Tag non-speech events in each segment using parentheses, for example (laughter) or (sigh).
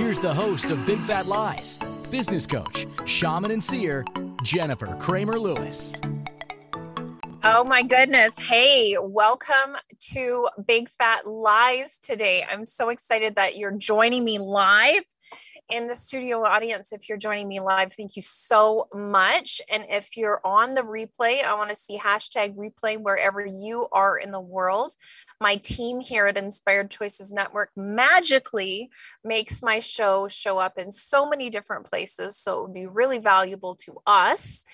here's the host of Big Fat Lies, business coach, shaman, and seer, Jennifer Kramer Lewis. Oh my goodness. Hey, welcome to Big Fat Lies today. I'm so excited that you're joining me live in the studio audience. If you're joining me live, thank you so much. And if you're on the replay, I want to see hashtag replay wherever you are in the world. My team here at Inspired Choices Network magically makes my show show up in so many different places. So it would be really valuable to us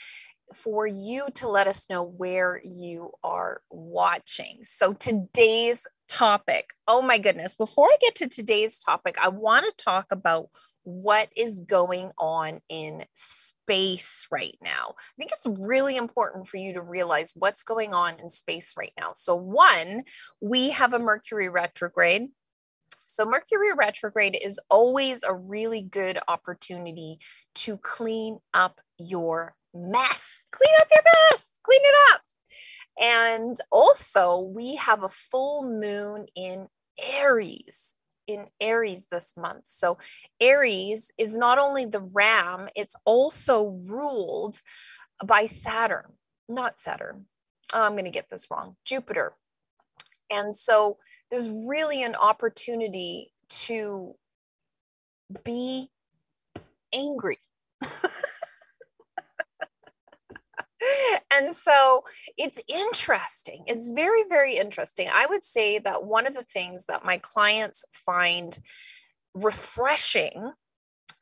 for you to let us know where you are watching. So today's topic, oh my goodness, before I get to today's topic, I want to talk about what is going on in space right now. I think it's really important for you to realize what's going on in space right now. So, one, we have a Mercury retrograde. So, Mercury retrograde is always a really good opportunity to clean up your mess. Clean up your mess, clean it up. And also, we have a full moon in Aries in Aries this month. So, Aries is not only the ram, it's also ruled by Saturn, not Saturn. Oh, I'm going to get this wrong, Jupiter. And so, there's really an opportunity to be angry. And so it's interesting. It's very, very interesting. I would say that one of the things that my clients find refreshing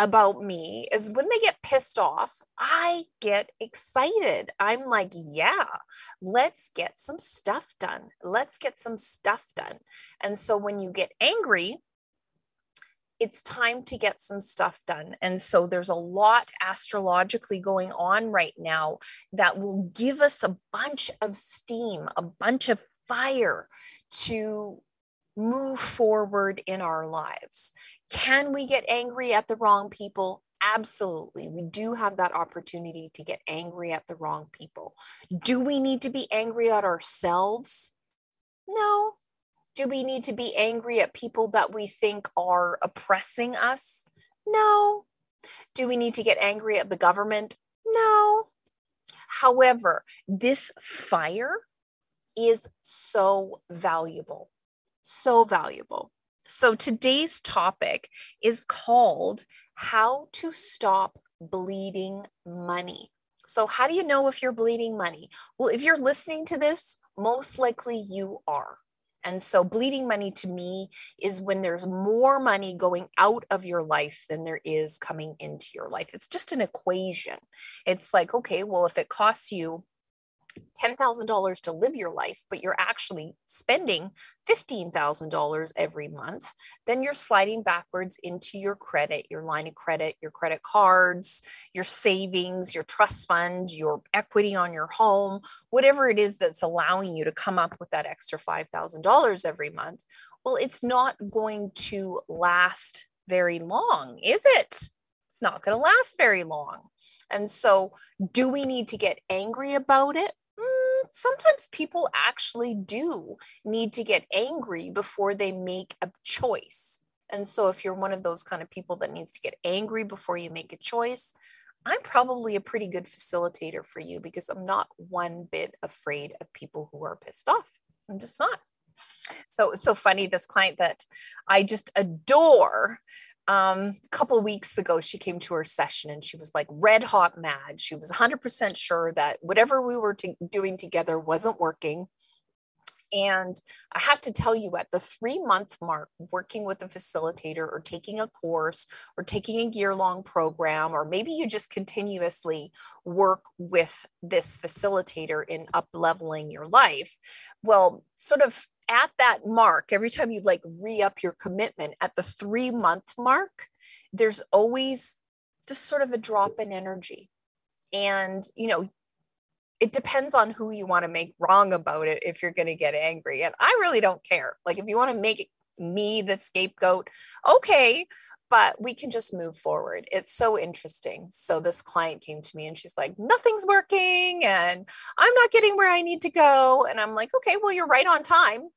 about me is when they get pissed off, I get excited. I'm like, yeah, let's get some stuff done. Let's get some stuff done. And so when you get angry, it's time to get some stuff done. And so there's a lot astrologically going on right now that will give us a bunch of steam, a bunch of fire to move forward in our lives. Can we get angry at the wrong people? Absolutely. We do have that opportunity to get angry at the wrong people. Do we need to be angry at ourselves? No, do we need to be angry at people that we think are oppressing us? No. Do we need to get angry at the government? No. However, this fire is so valuable, so valuable. So today's topic is called How to Stop Bleeding Money. So, how do you know if you're bleeding money? Well, if you're listening to this, most likely you are. And so, bleeding money to me is when there's more money going out of your life than there is coming into your life. It's just an equation. It's like, okay, well, if it costs you $10,000 to live your life, but you're actually spending $15,000 every month, then you're sliding backwards into your credit, your line of credit, your credit cards, your savings, your trust fund, your equity on your home, whatever it is that's allowing you to come up with that extra $5,000 every month. Well, it's not going to last very long, is it? It's not going to last very long. And so, do we need to get angry about it? Mm, sometimes people actually do need to get angry before they make a choice. And so, if you're one of those kind of people that needs to get angry before you make a choice, I'm probably a pretty good facilitator for you because I'm not one bit afraid of people who are pissed off. I'm just not. So it's so funny. This client that I just adore um, a couple weeks ago, she came to her session and she was like red hot mad. She was 100% sure that whatever we were to, doing together wasn't working. And I have to tell you, at the three month mark, working with a facilitator or taking a course or taking a year long program, or maybe you just continuously work with this facilitator in up leveling your life. Well, sort of at that mark, every time you like re up your commitment at the three month mark, there's always just sort of a drop in energy. And, you know, it depends on who you want to make wrong about it if you're going to get angry. And I really don't care. Like, if you want to make me the scapegoat, okay, but we can just move forward. It's so interesting. So, this client came to me and she's like, nothing's working and I'm not getting where I need to go. And I'm like, okay, well, you're right on time.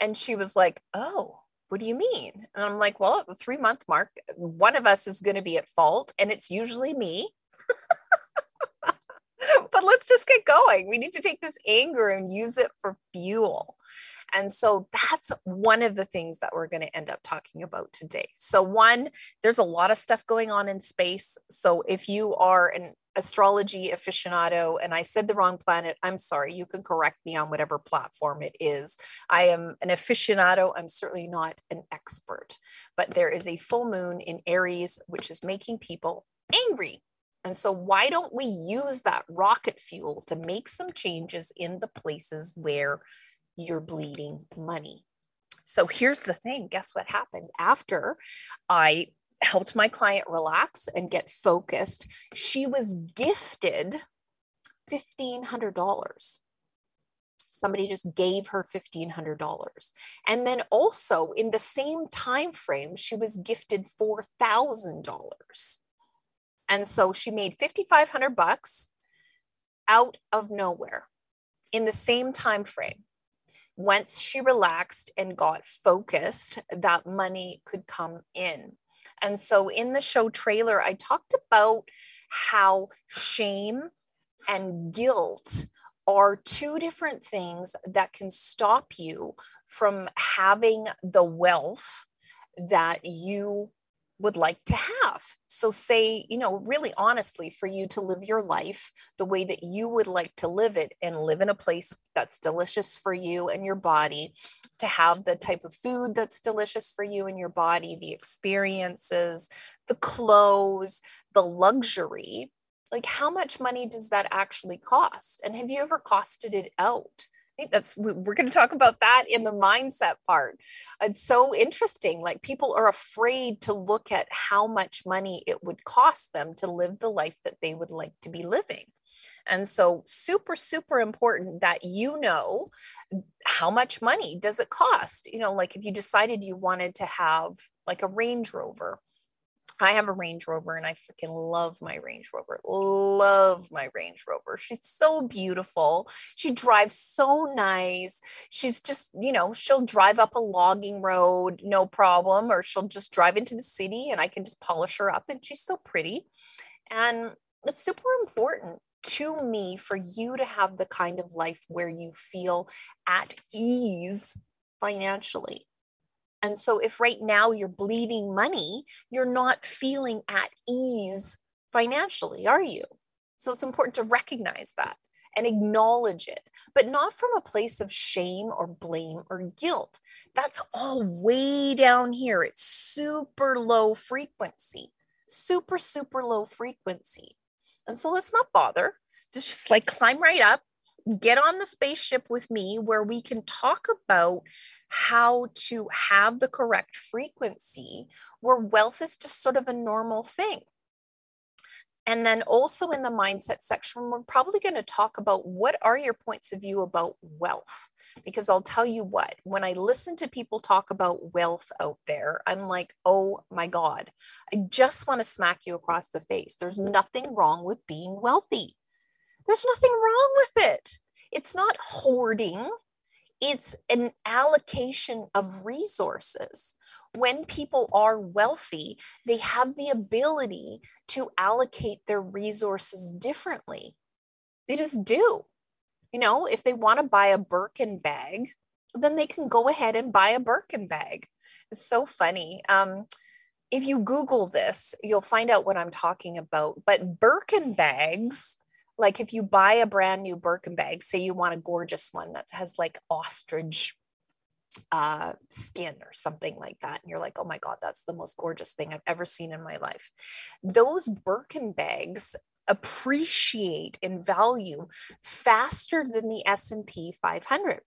And she was like, oh, what do you mean? And I'm like, well, at the three month mark, one of us is going to be at fault, and it's usually me. (laughs) (laughs) but let's just get going. We need to take this anger and use it for fuel. And so that's one of the things that we're going to end up talking about today. So, one, there's a lot of stuff going on in space. So, if you are an astrology aficionado and I said the wrong planet, I'm sorry. You can correct me on whatever platform it is. I am an aficionado. I'm certainly not an expert, but there is a full moon in Aries, which is making people angry. And so, why don't we use that rocket fuel to make some changes in the places where you're bleeding money? So, here's the thing guess what happened after I helped my client relax and get focused? She was gifted $1,500 somebody just gave her $1500 and then also in the same time frame she was gifted $4000 and so she made 5500 bucks out of nowhere in the same time frame. Once she relaxed and got focused, that money could come in. And so in the show trailer, I talked about how shame and guilt are two different things that can stop you from having the wealth that you would like to have. So, say, you know, really honestly, for you to live your life the way that you would like to live it and live in a place that's delicious for you and your body, to have the type of food that's delicious for you and your body, the experiences, the clothes, the luxury. Like, how much money does that actually cost? And have you ever costed it out? Think that's we're going to talk about that in the mindset part. It's so interesting like people are afraid to look at how much money it would cost them to live the life that they would like to be living. And so super super important that you know how much money does it cost? You know like if you decided you wanted to have like a range rover I have a Range Rover and I freaking love my Range Rover. Love my Range Rover. She's so beautiful. She drives so nice. She's just, you know, she'll drive up a logging road, no problem, or she'll just drive into the city and I can just polish her up and she's so pretty. And it's super important to me for you to have the kind of life where you feel at ease financially and so, if right now you're bleeding money, you're not feeling at ease financially, are you? So, it's important to recognize that and acknowledge it, but not from a place of shame or blame or guilt. That's all way down here. It's super low frequency, super, super low frequency. And so let's not bother. Just, just like climb right up, get on the spaceship with me where we can talk about how to have the correct frequency where wealth is just sort of a normal thing. And then also in the mindset section, we're probably going to talk about what are your points of view about wealth? Because I'll tell you what, when I listen to people talk about wealth out there, I'm like, oh my God, I just want to smack you across the face. There's nothing wrong with being wealthy. There's nothing wrong with it. It's not hoarding, it's an allocation of resources. When people are wealthy, they have the ability to allocate their resources differently. They just do. You know, if they want to buy a Birkin bag, then they can go ahead and buy a Birkin bag. It's so funny. Um, if you Google this, you'll find out what I'm talking about. But Birkin bags like if you buy a brand new Birkin bag, say you want a gorgeous one that has like ostrich uh, skin or something like that, and you're like, oh my God, that's the most gorgeous thing I've ever seen in my life. Those Birkin bags appreciate in value faster than the S&P 500.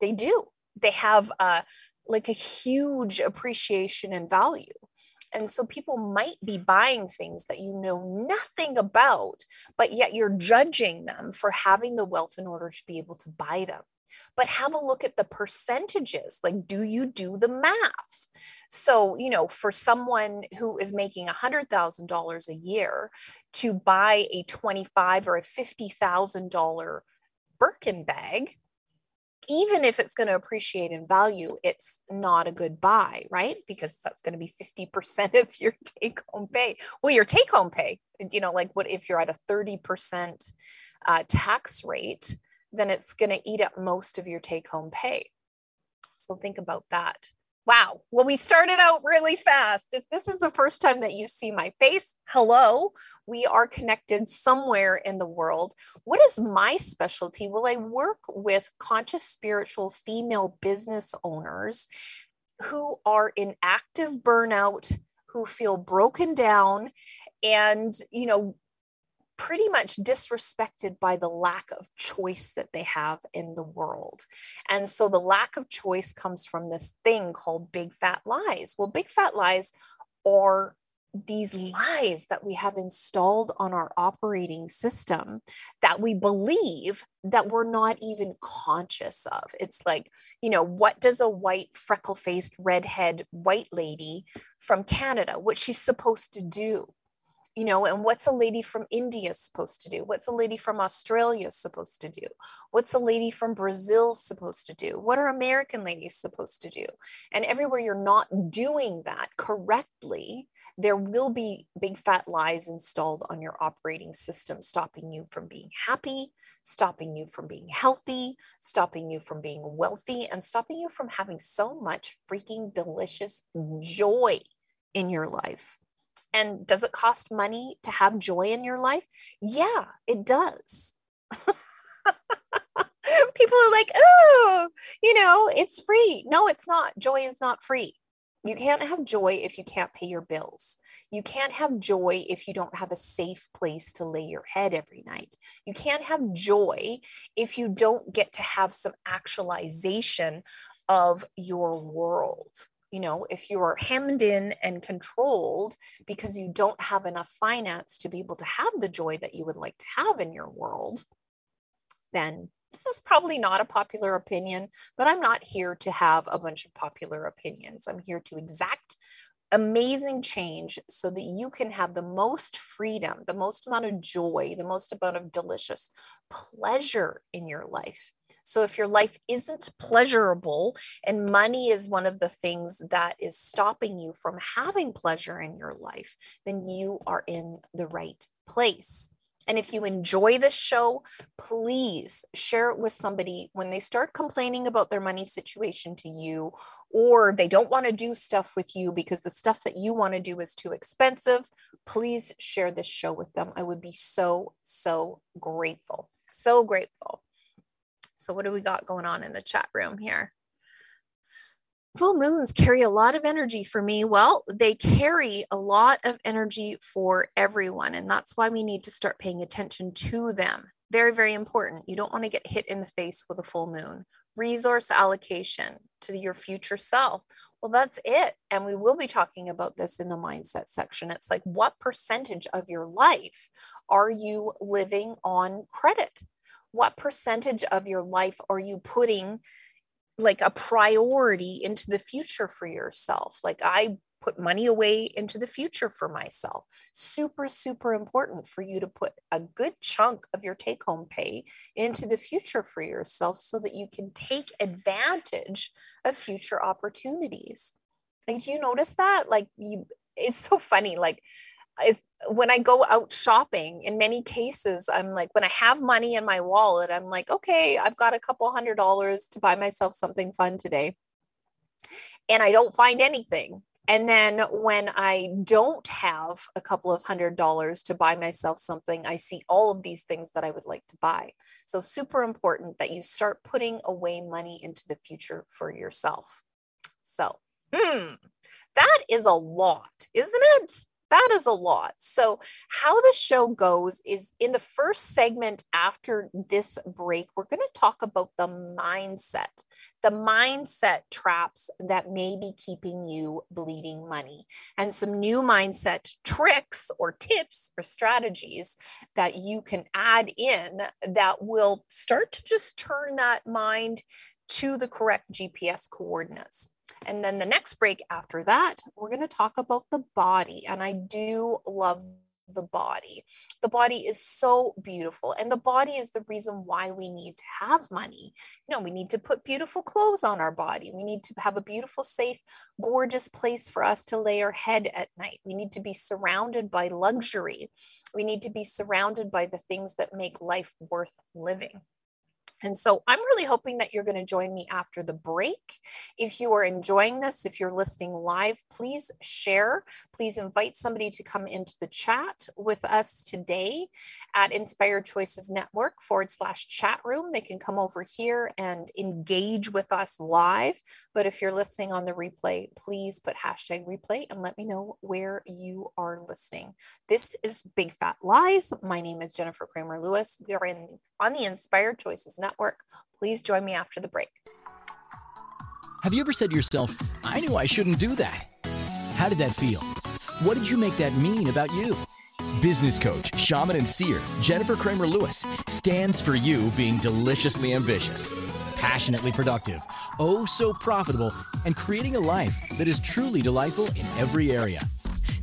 They do. They have uh, like a huge appreciation in value. And so people might be buying things that you know nothing about, but yet you're judging them for having the wealth in order to be able to buy them. But have a look at the percentages. Like do you do the math? So you know for someone who is making $100000 a year to buy a 25 or a $50000 birkin bag even if it's going to appreciate in value, it's not a good buy, right? Because that's going to be 50% of your (laughs) take home pay. Well, your take home pay, you know, like what if you're at a 30% uh, tax rate, then it's going to eat up most of your take home pay. So think about that. Wow. Well, we started out really fast. If this is the first time that you see my face, hello. We are connected somewhere in the world. What is my specialty? Well, I work with conscious spiritual female business owners who are in active burnout, who feel broken down and, you know, pretty much disrespected by the lack of choice that they have in the world. And so the lack of choice comes from this thing called big fat lies. Well, big fat lies are these lies that we have installed on our operating system that we believe that we're not even conscious of. It's like, you know, what does a white, freckle faced, redhead white lady from Canada, what she's supposed to do? You know and what's a lady from india supposed to do? What's a lady from australia supposed to do? What's a lady from brazil supposed to do? What are american ladies supposed to do? And everywhere you're not doing that correctly there will be big fat lies installed on your operating system stopping you from being happy stopping you from being healthy stopping you from being wealthy and stopping you from having so much freaking delicious joy in your life and does it cost money to have joy in your life? Yeah, it does. (laughs) People are like, oh, you know, it's free. No, it's not. Joy is not free. You can't have joy if you can't pay your bills. You can't have joy if you don't have a safe place to lay your head every night. You can't have joy if you don't get to have some actualization of your world you know, if you're hemmed in and controlled because you don't have enough finance to be able to have the joy that you would like to have in your world, then this is probably not a popular opinion, but I'm not here to have a bunch of popular opinions. I'm here to exact amazing change so that you can have the most freedom, the most amount of joy, the most amount of delicious pleasure in your life. So, if your life isn't pleasurable and money is one of the things that is stopping you from having pleasure in your life, then you are in the right place. And if you enjoy this show, please share it with somebody when they start complaining about their money situation to you, or they don't want to do stuff with you because the stuff that you want to do is too expensive. Please share this show with them. I would be so, so grateful. So grateful. So, what do we got going on in the chat room here? Full moons carry a lot of energy for me. Well, they carry a lot of energy for everyone. And that's why we need to start paying attention to them. Very, very important. You don't want to get hit in the face with a full moon. Resource allocation to your future self. Well, that's it. And we will be talking about this in the mindset section. It's like, what percentage of your life are you living on credit? What percentage of your life are you putting like a priority into the future for yourself. Like I put money away into the future for myself. Super, super important for you to put a good chunk of your take home pay into the future for yourself so that you can take advantage of future opportunities. Like, do you notice that? Like, you, it's so funny. Like, if, when I go out shopping, in many cases, I'm like, when I have money in my wallet, I'm like, okay, I've got a couple hundred dollars to buy myself something fun today. And I don't find anything. And then when I don't have a couple of hundred dollars to buy myself something, I see all of these things that I would like to buy. So, super important that you start putting away money into the future for yourself. So, hmm, that is a lot, isn't it? That is a lot. So, how the show goes is in the first segment after this break, we're going to talk about the mindset, the mindset traps that may be keeping you bleeding money, and some new mindset tricks or tips or strategies that you can add in that will start to just turn that mind to the correct GPS coordinates. And then the next break after that, we're going to talk about the body. And I do love the body. The body is so beautiful. And the body is the reason why we need to have money. You know, we need to put beautiful clothes on our body. We need to have a beautiful, safe, gorgeous place for us to lay our head at night. We need to be surrounded by luxury. We need to be surrounded by the things that make life worth living. And so I'm really hoping that you're going to join me after the break. If you are enjoying this, if you're listening live, please share. Please invite somebody to come into the chat with us today at Inspired Choices Network forward slash chat room. They can come over here and engage with us live. But if you're listening on the replay, please put hashtag replay and let me know where you are listening. This is Big Fat Lies. My name is Jennifer Kramer Lewis. We are in on the Inspired Choices Network Network. Please join me after the break. Have you ever said to yourself, I knew I shouldn't do that? How did that feel? What did you make that mean about you? Business coach, shaman, and seer Jennifer Kramer Lewis stands for you being deliciously ambitious, passionately productive, oh so profitable, and creating a life that is truly delightful in every area.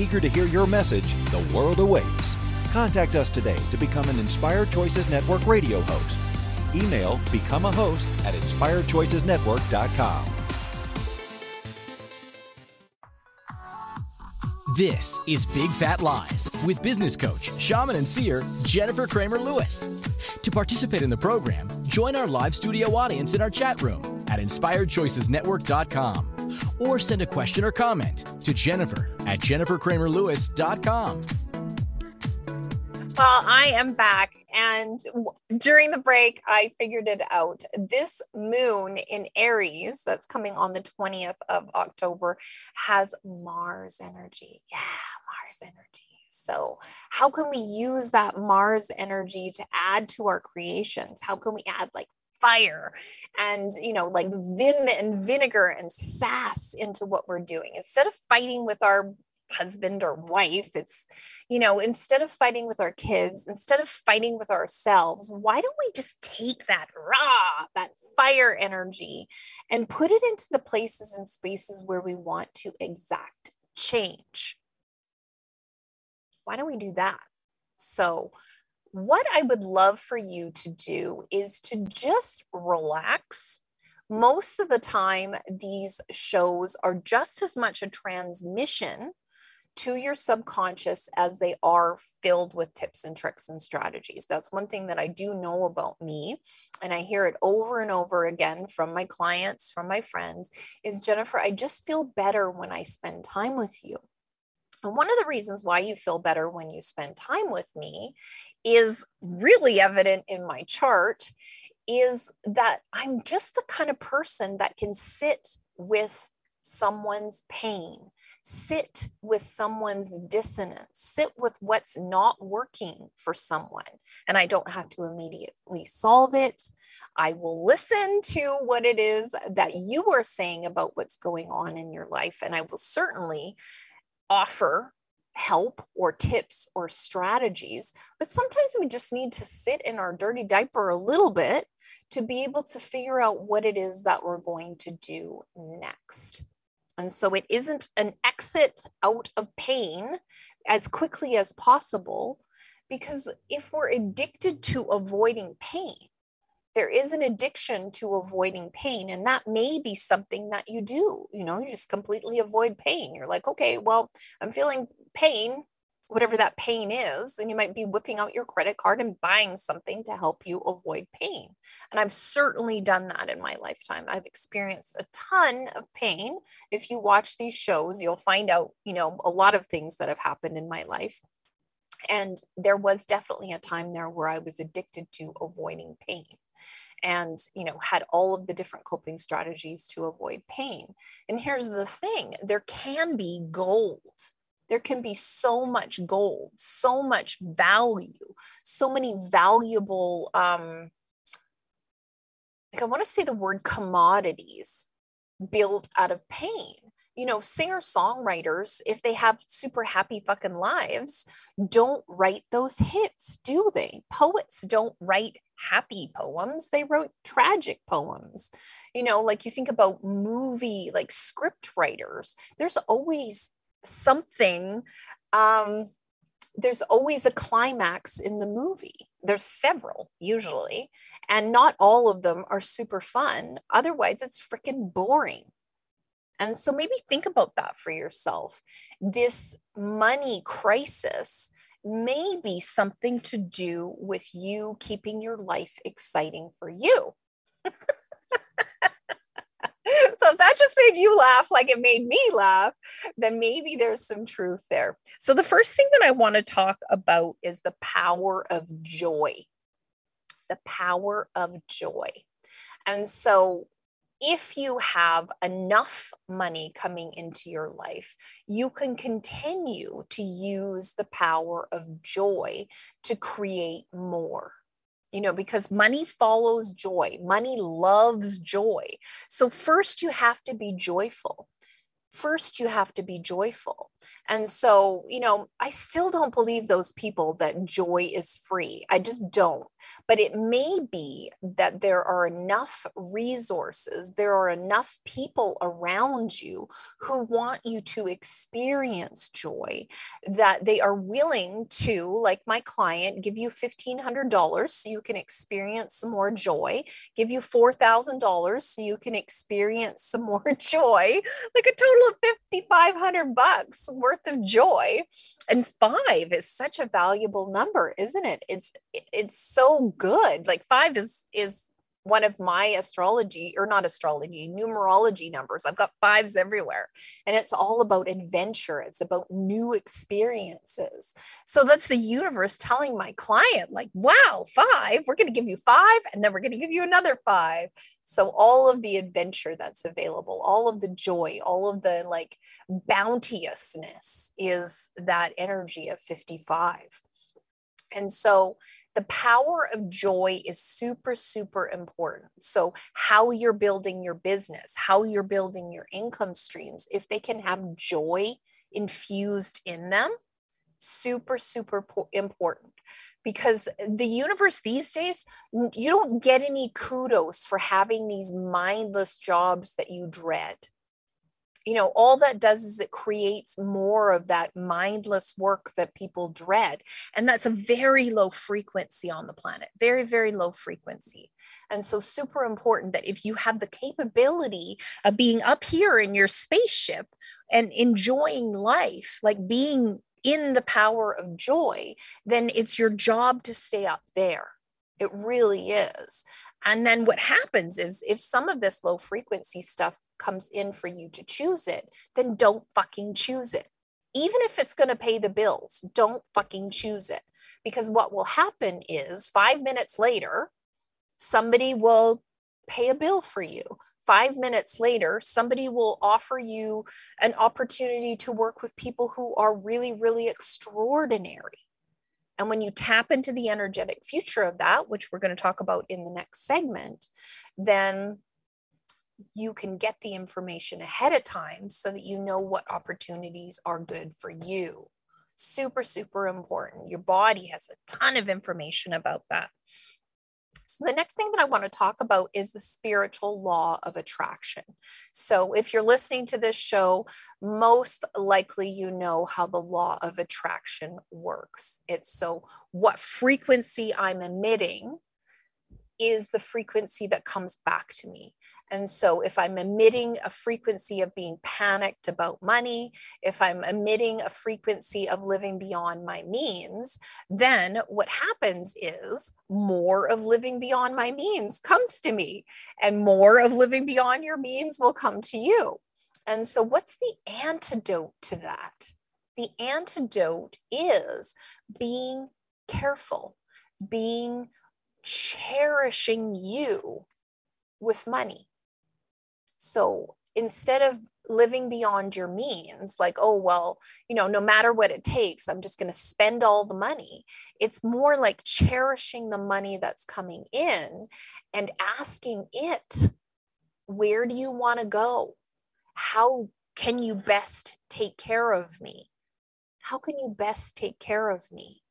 Eager to hear your message, the world awaits. Contact us today to become an Inspired Choices Network radio host. Email become a host at inspiredchoicesnetwork.com. This is Big Fat Lies with business coach, shaman, and seer Jennifer Kramer Lewis. To participate in the program, join our live studio audience in our chat room at inspiredchoicesnetwork.com or send a question or comment to Jennifer at jenniferkramerlewis.com. Well, I am back. And during the break, I figured it out. This moon in Aries that's coming on the 20th of October has Mars energy. Yeah, Mars energy. So, how can we use that Mars energy to add to our creations? How can we add like fire and you know like vim and vinegar and sass into what we're doing. Instead of fighting with our husband or wife it's you know instead of fighting with our kids instead of fighting with ourselves why don't we just take that raw that fire energy and put it into the places and spaces where we want to exact change? Why don't we do that? So what I would love for you to do is to just relax. Most of the time, these shows are just as much a transmission to your subconscious as they are filled with tips and tricks and strategies. That's one thing that I do know about me. And I hear it over and over again from my clients, from my friends is Jennifer, I just feel better when I spend time with you. And one of the reasons why you feel better when you spend time with me is really evident in my chart is that I'm just the kind of person that can sit with someone's pain, sit with someone's dissonance, sit with what's not working for someone. And I don't have to immediately solve it. I will listen to what it is that you are saying about what's going on in your life. And I will certainly offer help or tips or strategies, but sometimes we just need to sit in our dirty diaper a little bit to be able to figure out what it is that we're going to do next. And so it isn't an exit out of pain as quickly as possible, because if we're addicted to avoiding pain, there is an addiction to avoiding pain and that may be something that you do you know you just completely avoid pain. You're like okay well i'm feeling pain whatever that pain is and you might be whipping out your credit card and buying something to help you avoid pain. And i've certainly done that in my lifetime. I've experienced a ton of pain. If you watch these shows you'll find out you know a lot of things that have happened in my life. And there was definitely a time there where i was addicted to avoiding pain and you know had all of the different coping strategies to avoid pain. And here's the thing there can be gold. There can be so much gold so much value so many valuable um like i want to say the word commodities built out of pain you know, singer songwriters, if they have super happy fucking lives, don't write those hits, do they? Poets don't write happy poems, they wrote tragic poems. You know, like you think about movie, like script writers, there's always something. Um, there's always a climax in the movie. There's several usually, and not all of them are super fun. Otherwise, it's freaking boring. And so maybe think about that for yourself. This money crisis may be something to do with you keeping your life exciting for you. (laughs) so if that just made you laugh like it made me laugh, then maybe there's some truth there. So the first thing that I want to talk about is the power of joy. The power of joy. And so if you have enough money coming into your life, you can continue to use the power of joy to create more. You know, because money follows joy, money loves joy. So, first, you have to be joyful first you have to be joyful. And so, you know, I still don't believe those people that joy is free. I just don't. But it may be that there are enough resources, there are enough people around you who want you to experience joy that they are willing to, like my client, give you $1,500 so you can experience some more joy, give you $4,000 so you can experience some more (laughs) joy, like a total of 5500 bucks worth of joy. And 5 is such a valuable number isn't it? It's it's so good. Like 5 is is one of my astrology or not astrology numerology numbers. I've got fives everywhere. And it's all about adventure. It's about new experiences. So that's the universe telling my client like wow five we're going to give you five and then we're going to give you another five. So all of the adventure that's available all of the joy all of the like bounteousness is that energy of 55 and so the power of joy is super, super important. So, how you're building your business, how you're building your income streams, if they can have joy infused in them, super, super important because the universe these days, you don't get any kudos for having these mindless jobs that you dread you know, all that does is it creates more of that mindless work that people dread. And that's a very low frequency on the planet, very, very low frequency. And so, super important that if you have the capability of being up here in your spaceship and enjoying life, like being in the power of joy, then it's your job to stay up there. It really is. And then what happens is if some of this low frequency stuff comes in for you to choose it, then don't fucking choose it. Even if it's going to pay the bills, don't fucking choose it. Because what will happen is five minutes later, somebody will pay a bill for you. Five minutes later, somebody will offer you an opportunity to work with people who are really, really extraordinary. And when you tap into the energetic future of that, which we're going to talk about in the next segment, then you can get the information ahead of time so that you know what opportunities are good for you. Super, super important. Your body has a ton of information about that. So, the next thing that I want to talk about is the spiritual law of attraction. So, if you're listening to this show, most likely you know how the law of attraction works. It's so what frequency I'm emitting is the frequency that comes back to me. And so, if I'm emitting a frequency of being panicked about money, if I'm emitting a frequency of living beyond my means, then what happens is more of living beyond my means comes to me, and more of living beyond your means will come to you. And so, what's the antidote to that? The antidote is being careful, being cherishing you with money. So instead of living beyond your means, like, oh, well, you know, no matter what it takes, I'm just going to spend all the money. It's more like cherishing the money that's coming in and asking it, where do you want to go? How can you best take care of me? How can you best take care of me?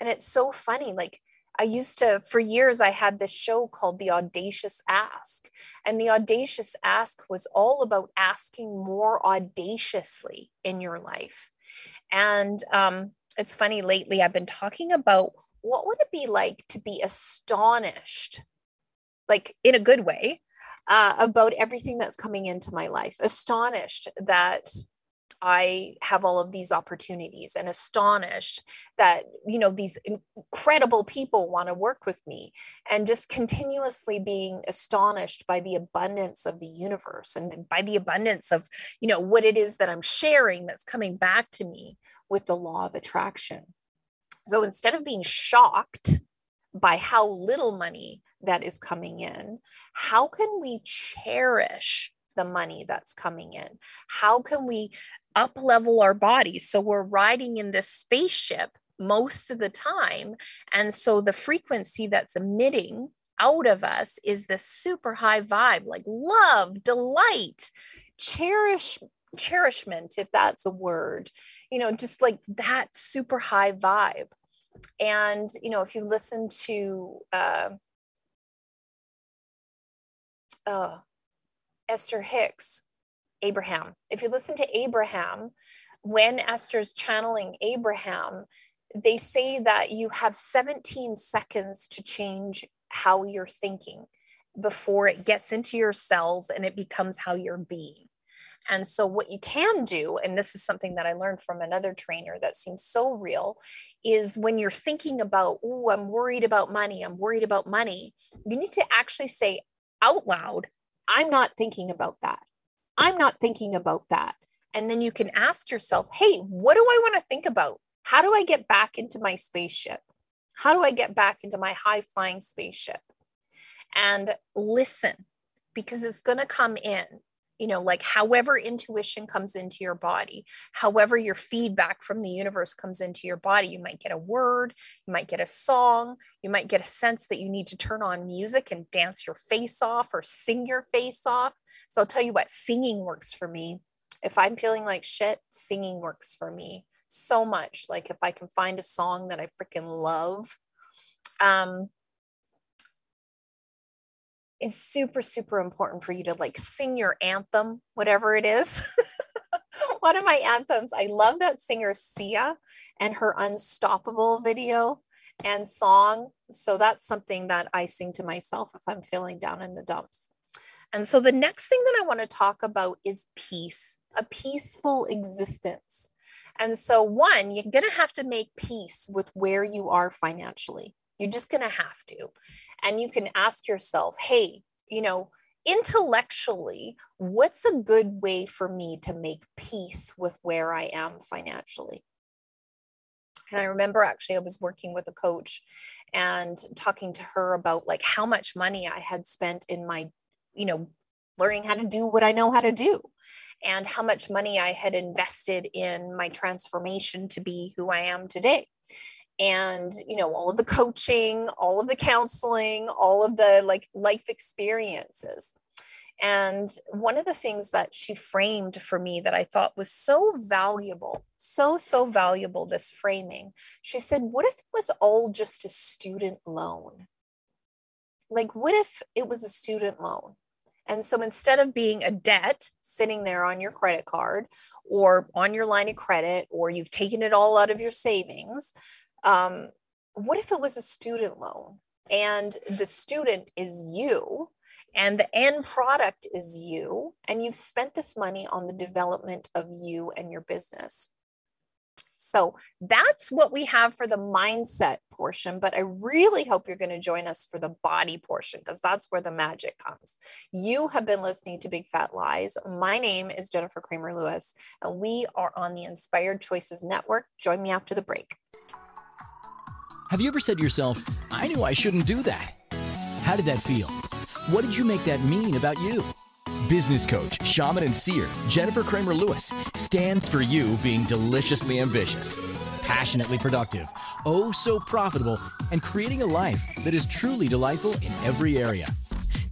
And it's so funny. Like, I used to, for years, I had this show called The Audacious Ask. And The Audacious Ask was all about asking more audaciously in your life. And um, it's funny, lately, I've been talking about what would it be like to be astonished, like in a good way, uh, about everything that's coming into my life, astonished that I have all of these opportunities and astonished that, you know, these incredible people want to work with me and just continuously being astonished by the abundance of the universe and by the abundance of, you know, what it is that I'm sharing that's coming back to me with the law of attraction. So instead of being shocked by how little money that is coming in, how can we cherish the money that's coming in? How can we up level our bodies. So we're riding in this spaceship most of the time. And so the frequency that's emitting out of us is this super high vibe, like love, delight, cherish, cherishment, if that's a word, you know, just like that super high vibe. And, you know, if you listen to, uh, uh, Esther Hicks, Abraham. If you listen to Abraham, when Esther's channeling Abraham, they say that you have 17 seconds to change how you're thinking before it gets into your cells and it becomes how you're being. And so, what you can do, and this is something that I learned from another trainer that seems so real, is when you're thinking about, oh, I'm worried about money, I'm worried about money, you need to actually say out loud, I'm not thinking about that. I'm not thinking about that. And then you can ask yourself, hey, what do I want to think about? How do I get back into my spaceship? How do I get back into my high flying spaceship? And listen, because it's going to come in you know like however intuition comes into your body however your feedback from the universe comes into your body you might get a word you might get a song you might get a sense that you need to turn on music and dance your face off or sing your face off. So i'll tell you what singing works for me. If i'm feeling like shit singing works for me so much. Like if i can find a song that i freaking love um is super, super important for you to like sing your anthem, whatever it is. (laughs) One of my anthems, I love that singer Sia and her Unstoppable video and song. So that's something that I sing to myself if I'm feeling down in the dumps. And so the next thing that I want to talk about is peace, a peaceful existence. And so, one, you're going to have to make peace with where you are financially. You're just going to have to. And you can ask yourself, hey, you know, intellectually, what's a good way for me to make peace with where I am financially? And I remember actually I was working with a coach and talking to her about like how much money I had spent in my, you know, learning how to do what I know how to do and how much money I had invested in my transformation to be who I am today and you know all of the coaching all of the counseling all of the like life experiences And one of the things that she framed for me that I thought was so valuable, so, so valuable, this framing, she said, What if it was all just a student loan? Like, what if it was a student loan? And so instead of being a debt sitting there on your credit card or on your line of credit, or you've taken it all out of your savings, um, what if it was a student loan and the student is you and the end product is you and you've spent this money on the development of you and your business? So that's what we have for the mindset portion. But I really hope you're going to join us for the body portion because that's where the magic comes. You have been listening to Big Fat Lies. My name is Jennifer Kramer Lewis, and we are on the Inspired Choices Network. Join me after the break. Have you ever said to yourself, I knew I shouldn't do that? How did that feel? What did you make that mean about you? Business coach, shaman, and seer Jennifer Kramer Lewis stands for you being deliciously ambitious, passionately productive, oh so profitable, and creating a life that is truly delightful in every area.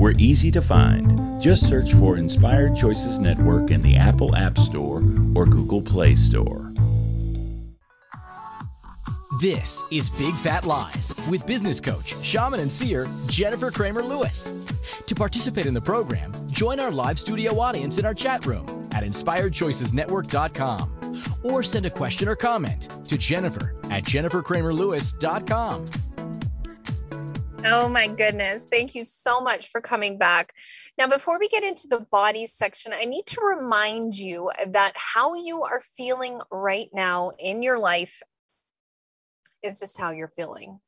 We're easy to find. Just search for Inspired Choices Network in the Apple App Store or Google Play Store. This is Big Fat Lies with business coach, shaman, and seer Jennifer Kramer Lewis. To participate in the program, join our live studio audience in our chat room at inspiredchoicesnetwork.com or send a question or comment to Jennifer at jenniferkramerlewis.com. Oh my goodness. Thank you so much for coming back. Now, before we get into the body section, I need to remind you that how you are feeling right now in your life is just how you're feeling.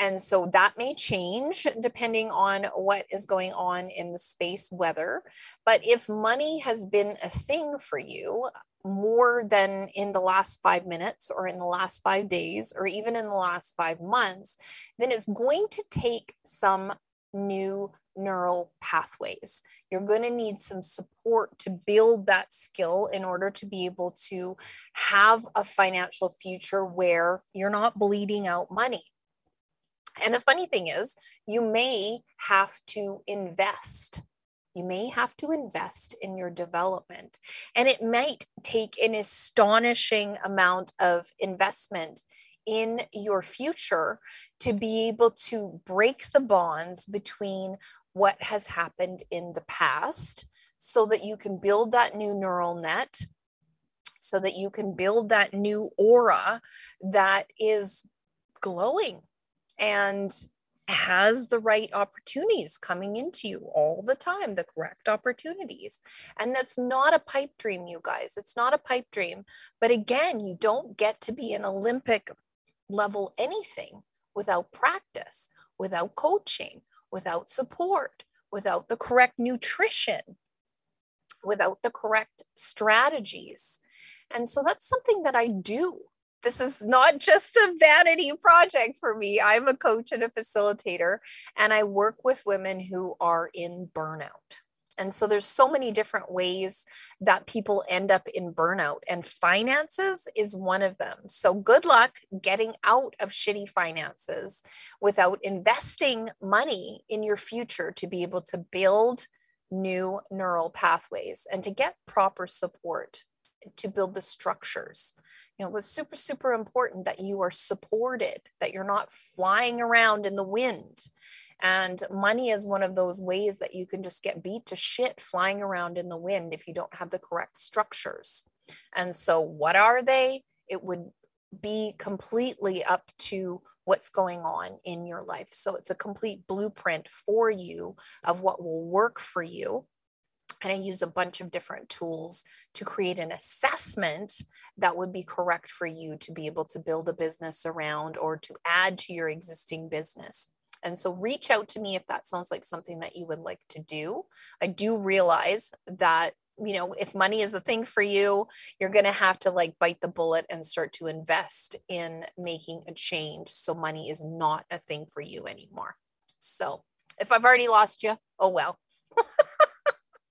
And so that may change depending on what is going on in the space weather. But if money has been a thing for you more than in the last five minutes or in the last five days or even in the last five months, then it's going to take some new neural pathways. You're going to need some support to build that skill in order to be able to have a financial future where you're not bleeding out money. And the funny thing is, you may have to invest. You may have to invest in your development. And it might take an astonishing amount of investment in your future to be able to break the bonds between what has happened in the past so that you can build that new neural net, so that you can build that new aura that is glowing and has the right opportunities coming into you all the time, the correct opportunities. And that's not a pipe dream, you guys. It's not a pipe dream. But again, you don't get to be an Olympic level anything without practice, without coaching, without support, without the correct nutrition, without the correct strategies. And so that's something that I do this is not just a vanity project for me. I'm a coach and a facilitator, and I work with women who are in burnout. And so there's so many different ways that people end up in burnout, and finances is one of them. So good luck getting out of shitty finances without investing money in your future to be able to build new neural pathways and to get proper support to build the structures. You know, it was super, super important that you are supported, that you're not flying around in the wind. And money is one of those ways that you can just get beat to shit flying around in the wind if you don't have the correct structures. And so, what are they? It would be completely up to what's going on in your life. So, it's a complete blueprint for you of what will work for you and I use a bunch of different tools to create an assessment that would be correct for you to be able to build a business around or to add to your existing business. And so reach out to me if that sounds like something that you would like to do. I do realize that you know if money is a thing for you you're going to have to like bite the bullet and start to invest in making a change so money is not a thing for you anymore so if i've already lost you oh well (laughs)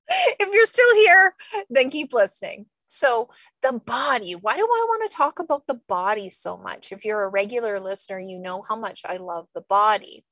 (laughs) if you're still here, then keep listening. So, the body, why do I want to talk about the body so much? If you're a regular listener, you know how much I love the body.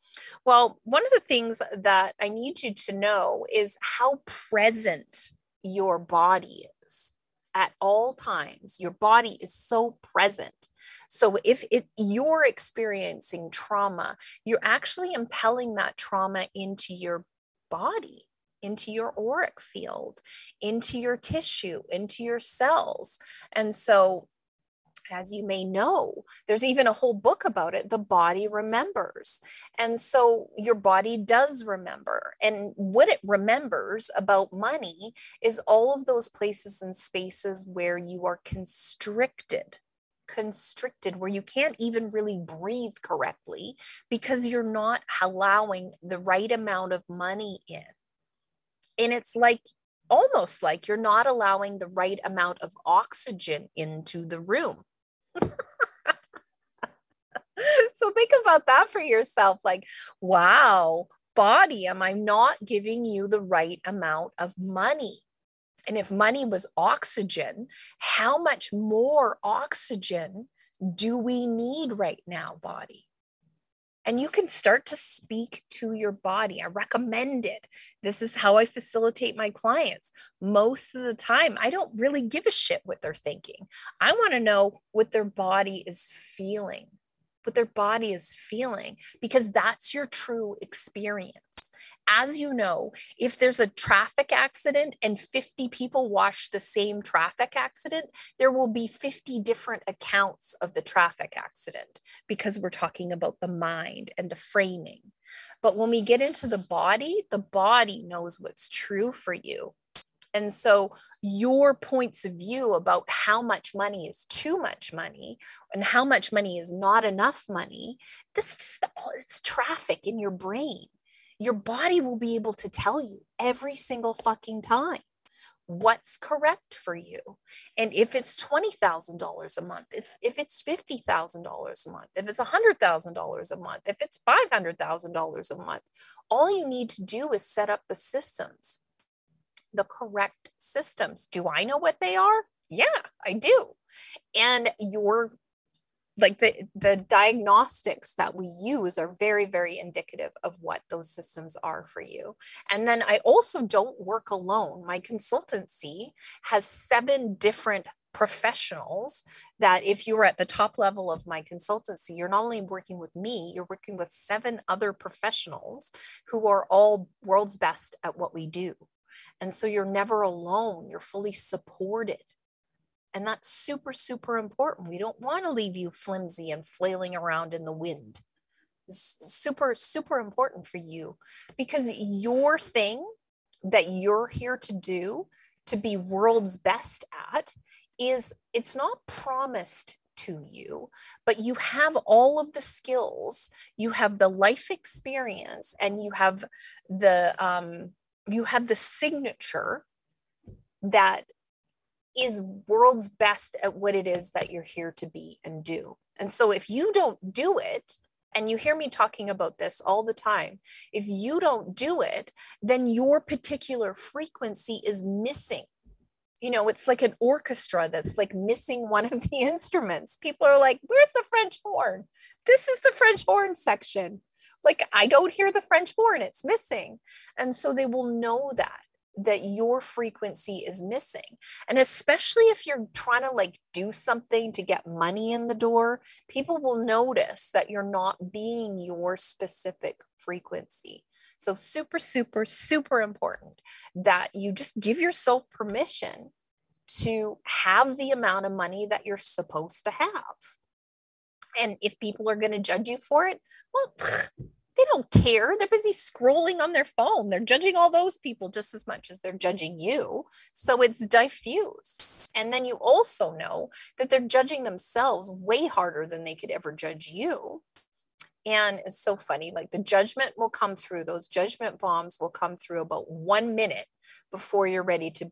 Well, one of the things that I need you to know is how present your body is at all times your body is so present so if it, you're experiencing trauma you're actually impelling that trauma into your body into your auric field, into your tissue, into your cells. And so, as you may know, there's even a whole book about it. The body remembers. And so your body does remember. And what it remembers about money is all of those places and spaces where you are constricted constricted where you can't even really breathe correctly because you're not allowing the right amount of money in and it's like almost like you're not allowing the right amount of oxygen into the room. (laughs) so think about that for yourself like, wow, body, am I not giving you the right amount of money? And if money was oxygen, how much more oxygen do we need right now, body? And you can start to speak to your body. I recommend it. This is how I facilitate my clients. Most of the time, I don't really give a shit what they're thinking. I want to know what their body is feeling what their body is feeling because that's your true experience. As you know, if there's a traffic accident and 50 people watch the same traffic accident, there will be 50 different accounts of the traffic accident because we're talking about the mind and the framing. But when we get into the body, the body knows what's true for you. And so your points of view about how much money is too much money and how much money is not enough money, this just it's traffic in your brain. Your body will be able to tell you every single fucking time what's correct for you. And if it's $20,000 a month, it's if it's $50,000 a month, if it's $100,000 a month, if it's $500,000 a month, all you need to do is set up the systems the correct systems. Do I know what they are? Yeah, I do. And your like the the diagnostics that we use are very very indicative of what those systems are for you and then i also don't work alone my consultancy has seven different professionals that if you are at the top level of my consultancy you're not only working with me you're working with seven other professionals who are all world's best at what we do and so you're never alone, you're fully supported. And that's super, super important. We don't want to leave you flimsy and flailing around in the wind. It's super, super important for you because your thing that you're here to do to be world's best at is it's not promised to you, but you have all of the skills, you have the life experience, and you have the um, you have the signature that is world's best at what it is that you're here to be and do. And so if you don't do it, and you hear me talking about this all the time, if you don't do it, then your particular frequency is missing. You know, it's like an orchestra that's like missing one of the (laughs) instruments. People are like, where's the French horn? This is the French horn section like I don't hear the French horn, it's missing. And so they will know that that your frequency is missing. And especially if you're trying to like do something to get money in the door, people will notice that you're not being your specific frequency. So, super, super, super important that you just give yourself permission to have the amount of money that you're supposed to have. And if people are going to judge you for it, well, (sniffs) don't care. They're busy scrolling on their phone. They're judging all those people just as much as they're judging you. So it's diffuse. And then you also know that they're judging themselves way harder than they could ever judge you. And it's so funny. Like the judgment will come through, those judgment bombs will come through about one minute before you're ready to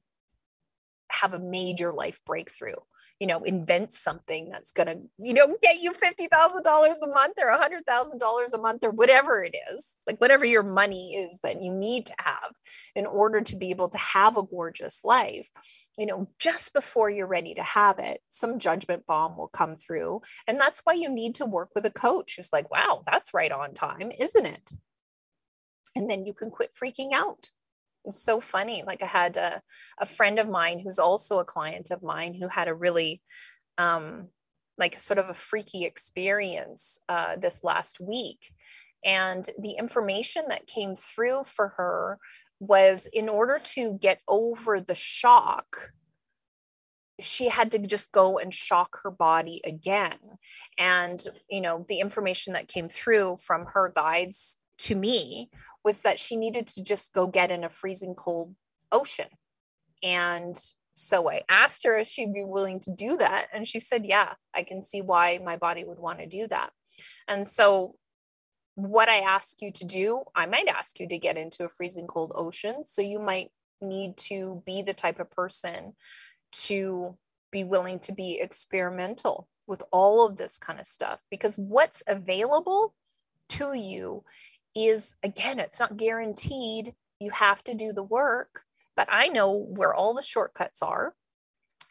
have a major life breakthrough you know invent something that's going to you know get you $50000 a month or $100000 a month or whatever it is like whatever your money is that you need to have in order to be able to have a gorgeous life you know just before you're ready to have it some judgment bomb will come through. And that's why you need to work with a coach who's like wow that's right on time isn't it? And then you can quit freaking out it's so funny. Like I had a, a friend of mine who's also a client of mine who had a really um, like sort of a freaky experience uh, this last week. And the information that came through for her was in order to get over the shock, she had to just go and shock her body again. And, you know, the information that came through from her guides to me was that she needed to just go get in a freezing cold ocean. And so I asked her if she'd be willing to do that. And she said, Yeah, I can see why my body would want to do that. And so, what I ask you to do, I might ask you to get into a freezing cold ocean. So, you might need to be the type of person to be willing to be experimental with all of this kind of stuff because what's available to you is again, it's not guaranteed. You have to do the work, but I know where all the shortcuts are.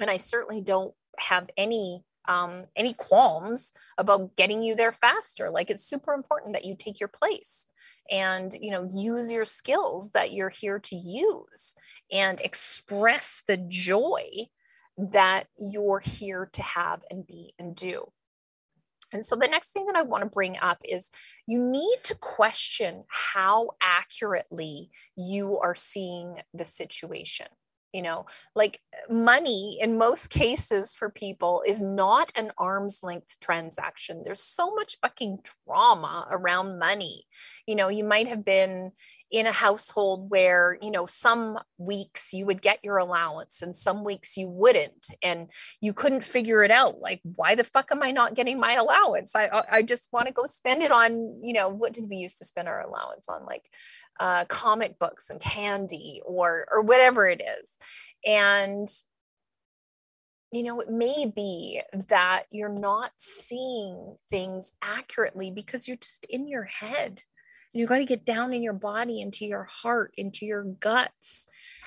And I certainly don't have any um, any qualms about getting you there faster. Like it's super important that you take your place and you know use your skills that you're here to use and express the joy that you're here to have and be and do. And so the next thing that I want to bring up is you need to question how accurately you are seeing the situation. You know like money in most cases for people is not an arm's length transaction. There's so much fucking drama around money. You know you might have been in a household where you know some weeks you would get your allowance and some weeks you wouldn't and you couldn't figure it out like why the fuck am i not getting my allowance? I i just want to go spend it on you know what did we used to spend our allowance on? Like uh, comic books and candy or or whatever it is. And you know it may be that you're not seeing things accurately because you're just in your head you got to get down in your body into your heart into your guts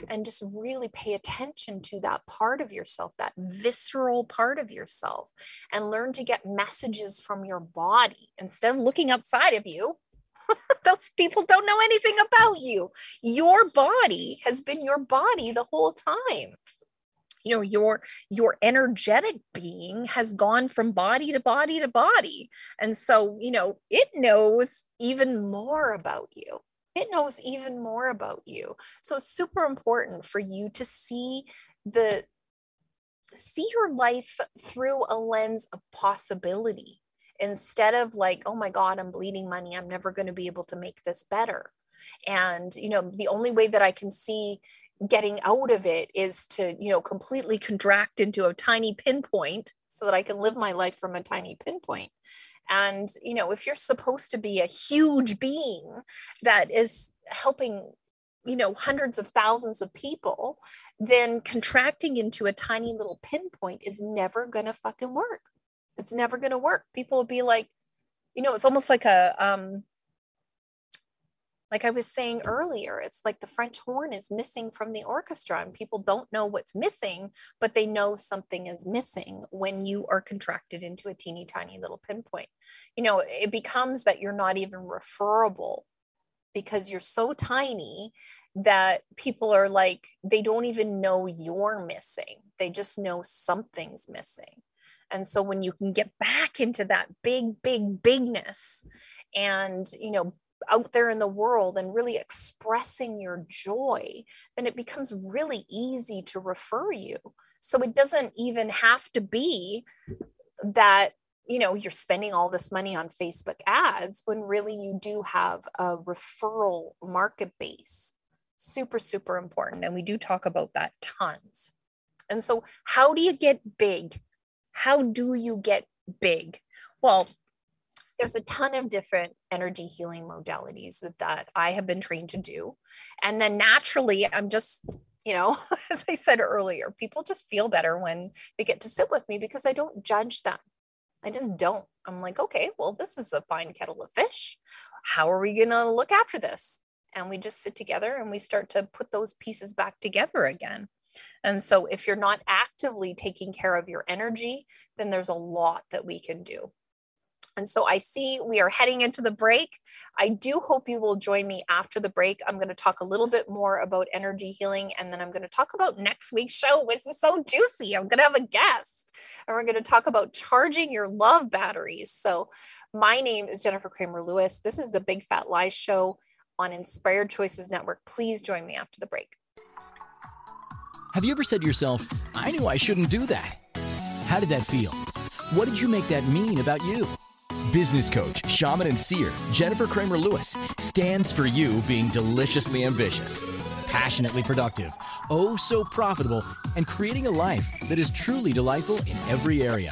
and just really pay attention to that part of yourself that visceral part of yourself and learn to get messages from your body instead of looking outside of you (laughs) those people don't know anything about you. Your body has been your body the whole time. You know, your your energetic being has gone from body to body to body. And so, you know, it knows even more about you. It knows even more about you. So it's super important for you to see the see your life through a lens of possibility instead of like, oh my God, I'm bleeding money. I'm never going to be able to make this better. And, you know, the only way that I can see getting out of it is to, you know, completely contract into a tiny pinpoint so that I can live my life from a tiny pinpoint. And, you know, if you're supposed to be a huge being that is helping you know hundreds of thousands of people then contracting into a tiny little pinpoint is never going to fucking work it's never going to work. People will be like, you know, it's almost like a, um, like I was saying earlier, it's like the French horn is missing from the orchestra, and people don't know what's missing, but they know something is missing when you are contracted into a teeny tiny little pinpoint. You know, it becomes that you're not even referable because you're so tiny that people are like, they don't even know you're missing. They just know something's missing. And so when you can get back into that big, big bigness and, you know, out there in the world and really expressing your joy, then it becomes really easy to refer you. So it doesn't even have to be that you know you're spending all this money on facebook ads when really you do have a referral market base. Super super important and we do talk about that tons. And so how do you get big? How do you get big? Well there's a ton of different energy healing modalities that, that i have been trained to do and then naturally i'm just you know (laughs) as i said earlier people just feel better when they get to sit with me because i don't judge them I just don't. I'm like, okay, well, this is a fine kettle of fish. How are we going to look after this? And we just sit together and we start to put those pieces back together again. And so, if you're not actively taking care of your energy, then there's a lot that we can do. And so I see we are heading into the break. I do hope you will join me after the break. I'm going to talk a little bit more about energy healing, and then I'm going to talk about next week's show, which is so juicy. I'm going to have a guest, and we're going to talk about charging your love batteries. So, my name is Jennifer Kramer Lewis. This is the Big Fat Lies Show on Inspired Choices Network. Please join me after the break. Have you ever said to yourself, I knew I shouldn't do that? How did that feel? What did you make that mean about you? Business coach, shaman, and seer Jennifer Kramer Lewis stands for you being deliciously ambitious, passionately productive, oh so profitable, and creating a life that is truly delightful in every area.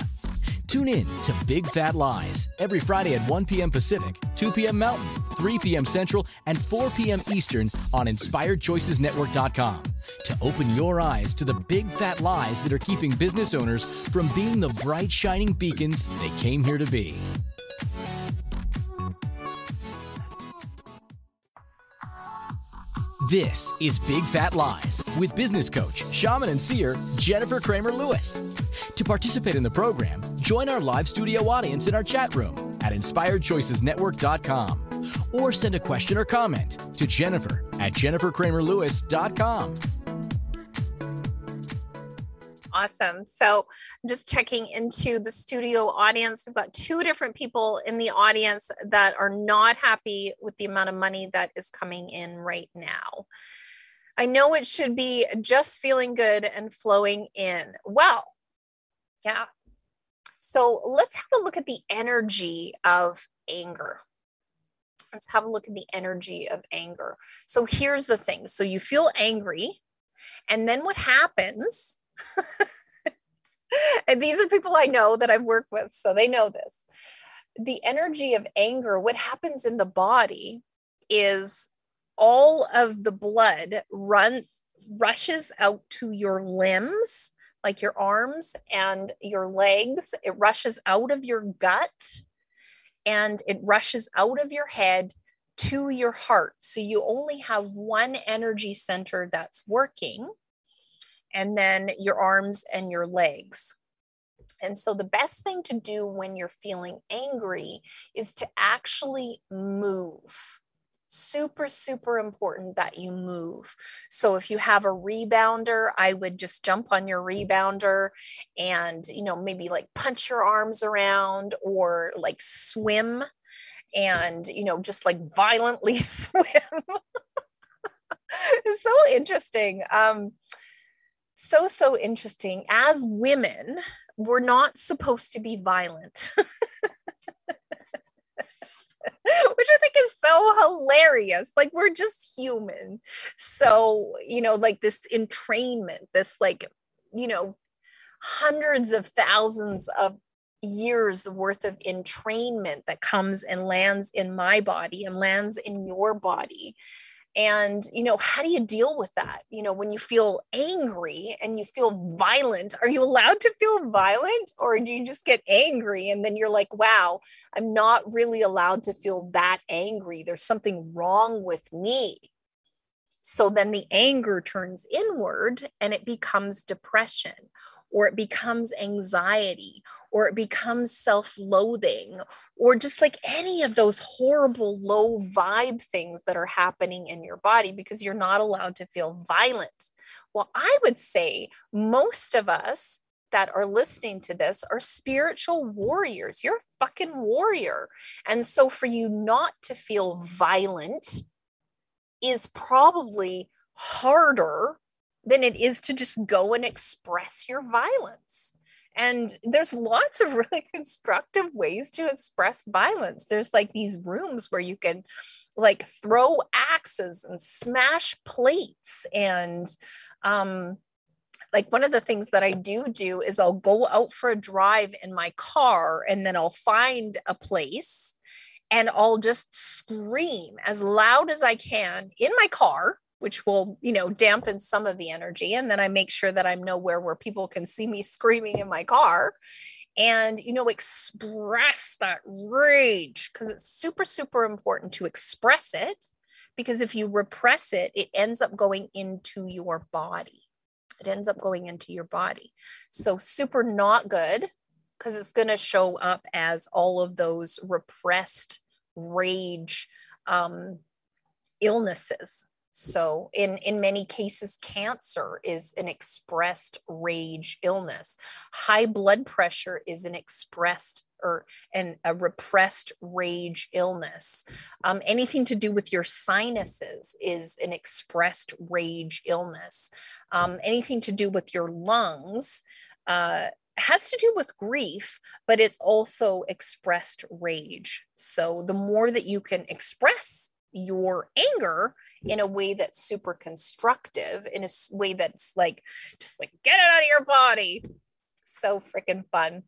Tune in to Big Fat Lies every Friday at 1 p.m. Pacific, 2 p.m. Mountain, 3 p.m. Central, and 4 p.m. Eastern on InspiredChoicesNetwork.com to open your eyes to the big fat lies that are keeping business owners from being the bright, shining beacons they came here to be. This is Big Fat Lies with business coach, shaman, and seer Jennifer Kramer Lewis. To participate in the program, join our live studio audience in our chat room at inspiredchoicesnetwork.com or send a question or comment to Jennifer at jenniferkramerlewis.com. Awesome. So, just checking into the studio audience. We've got two different people in the audience that are not happy with the amount of money that is coming in right now. I know it should be just feeling good and flowing in. Well, yeah. So, let's have a look at the energy of anger. Let's have a look at the energy of anger. So, here's the thing so, you feel angry, and then what happens? (laughs) and these are people I know that I've worked with, so they know this. The energy of anger, what happens in the body is all of the blood run rushes out to your limbs like your arms and your legs. It rushes out of your gut and it rushes out of your head to your heart. So you only have one energy center that's working and then your arms and your legs. And so, the best thing to do when you're feeling angry is to actually move. Super, super important that you move. So, if you have a rebounder, I would just jump on your rebounder and, you know, maybe like punch your arms around or like swim and, you know, just like violently (laughs) swim. (laughs) it's so interesting. Um, so, so interesting. As women, we're not supposed to be violent. (laughs) which I think is so hilarious. Like we're just human. So, you know, like this entrainment, this like, you know, hundreds of thousands of years worth of entrainment that comes and lands in my body and lands in your body and you know how do you deal with that? You know when you feel angry and you feel violent are you allowed to feel violent or do you just get angry and then you're like wow i'm not really allowed to feel that angry. There's something wrong with me so then the anger turns inward and it becomes depression or it becomes anxiety, or it becomes self loathing, or just like any of those horrible low vibe things that are happening in your body because you're not allowed to feel violent. Well, I would say most of us that are listening to this are spiritual warriors. You're a fucking warrior. And so for you not to feel violent is probably harder than it is to just go and express your violence. And there's lots of (laughs) really constructive ways to express violence. There's like these rooms where you can like throw axes and smash plates. And um, like one of the things that I do do is I'll go out for a drive in my car and then I'll find a place and I'll just scream as loud as I can in my car which will you know dampen some of the energy and then i make sure that i'm nowhere where people can see me (laughs) screaming in my car and you know express that rage because it's super super important to express it because if you repress it it ends up going into your body. It ends up going into your body. So super not good because it's going to show up as all of those repressed rage um, illnesses so in, in many cases, cancer is an expressed rage illness. High blood pressure is an expressed or an, a repressed rage illness. Um, anything to do with your sinuses is an expressed rage illness. Um, anything to do with your lungs uh, has to do with grief, but it's also expressed rage. So the more that you can express your anger in a way that's super constructive, in a way that's like, just like, get it out of your body. So freaking fun.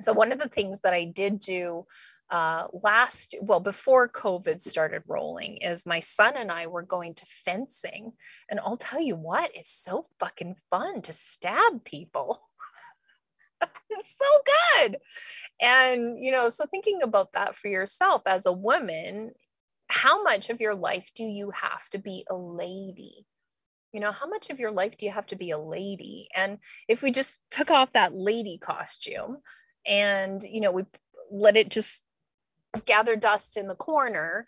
So, one of the things that I did do uh, last, well, before COVID started rolling, is my son and I were going to fencing. And I'll tell you what, it's so fucking fun to stab people. (laughs) so good. And, you know, so thinking about that for yourself as a woman, how much of your life do you have to be a lady? You know, how much of your life do you have to be a lady? And if we just took off that lady costume and, you know, we let it just gather dust in the corner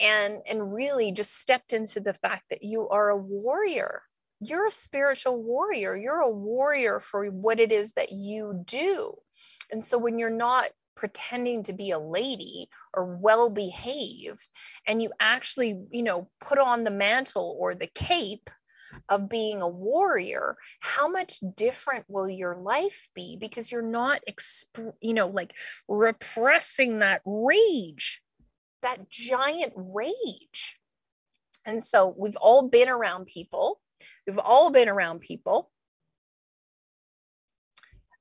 and and really just stepped into the fact that you are a warrior you're a spiritual warrior you're a warrior for what it is that you do. And so when you're not pretending to be a lady or well behaved and you actually you know put on the mantle or the cape of being a warrior how much different will your life be? Because you're not exp- you know like repressing that rage that giant rage. And so we've all been around people we've all been around people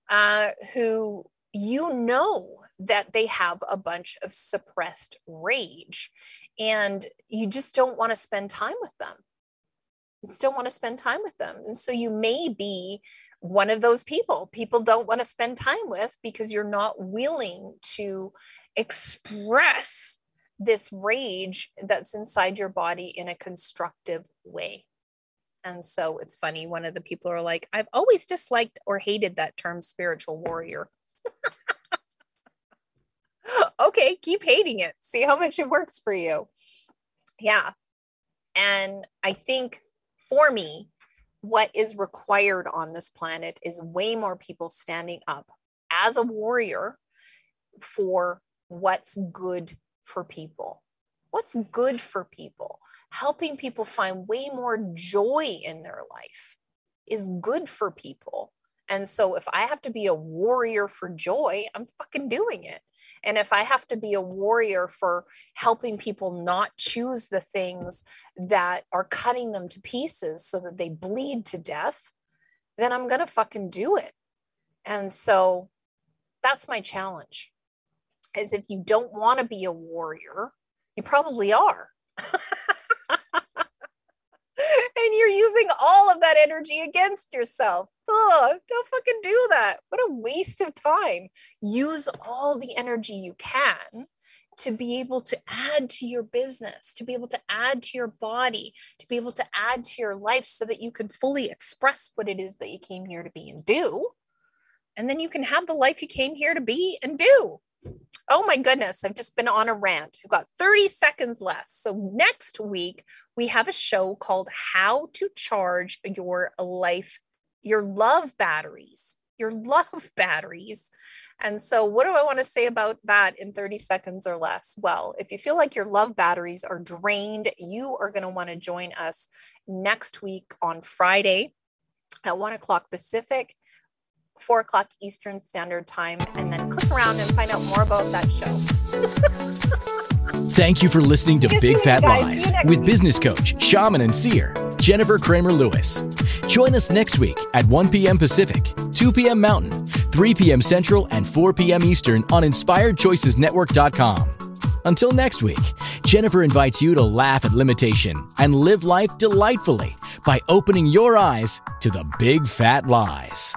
uh, who you know that they have a bunch of suppressed rage and you just don't want to spend time with them. You just don't want to spend time with them. And so you may be one of those people people don't want to spend time with because you're not willing to express this rage that's inside your body in a constructive way and so it's funny one of the people are like i've always disliked or hated that term spiritual warrior (laughs) okay, keep hating it. See how much it works for you. Yeah. And I think for me, what is required on this planet is way more people standing up as a warrior for what's good for people. What's good for people? Helping people find way more joy in their life is good for people. And so if I have to be a warrior for joy, I'm fucking doing it. And if I have to be a warrior for helping people not choose the things that are cutting them to pieces so that they bleed to death, then I'm going to fucking do it. And so that's my challenge. Is if you don't want to be a warrior, you probably are. (laughs) and you're using all of that energy against yourself. Oh, don't fucking do that. What a waste of time. Use all the energy you can to be able to add to your business, to be able to add to your body, to be able to add to your life so that you can fully express what it is that you came here to be and do. And then you can have the life you came here to be and do. Oh my goodness, I've just been on a rant. We've got 30 seconds left. So next week, we have a show called How to Charge Your Life, Your Love Batteries. your love (laughs) batteries. And so, what do I want to say about that in 30 seconds or less? Well, if you feel like your love batteries are drained, you are going to want to join us next week on Friday at one o'clock Pacific, four o'clock Eastern Standard Time, and then click around and find out more about that show. Thank you for listening to Big Fat Lies with business coach, shaman, and seer, Jennifer Kramer Lewis. Join us next week at 1 p.m. Pacific, 2 p.m. Mountain, 3 p.m. Central, and 4 p.m. Eastern on InspiredChoicesNetwork.com. Until next week, Jennifer invites you to laugh at limitation and live life delightfully by opening your eyes to the big fat lies.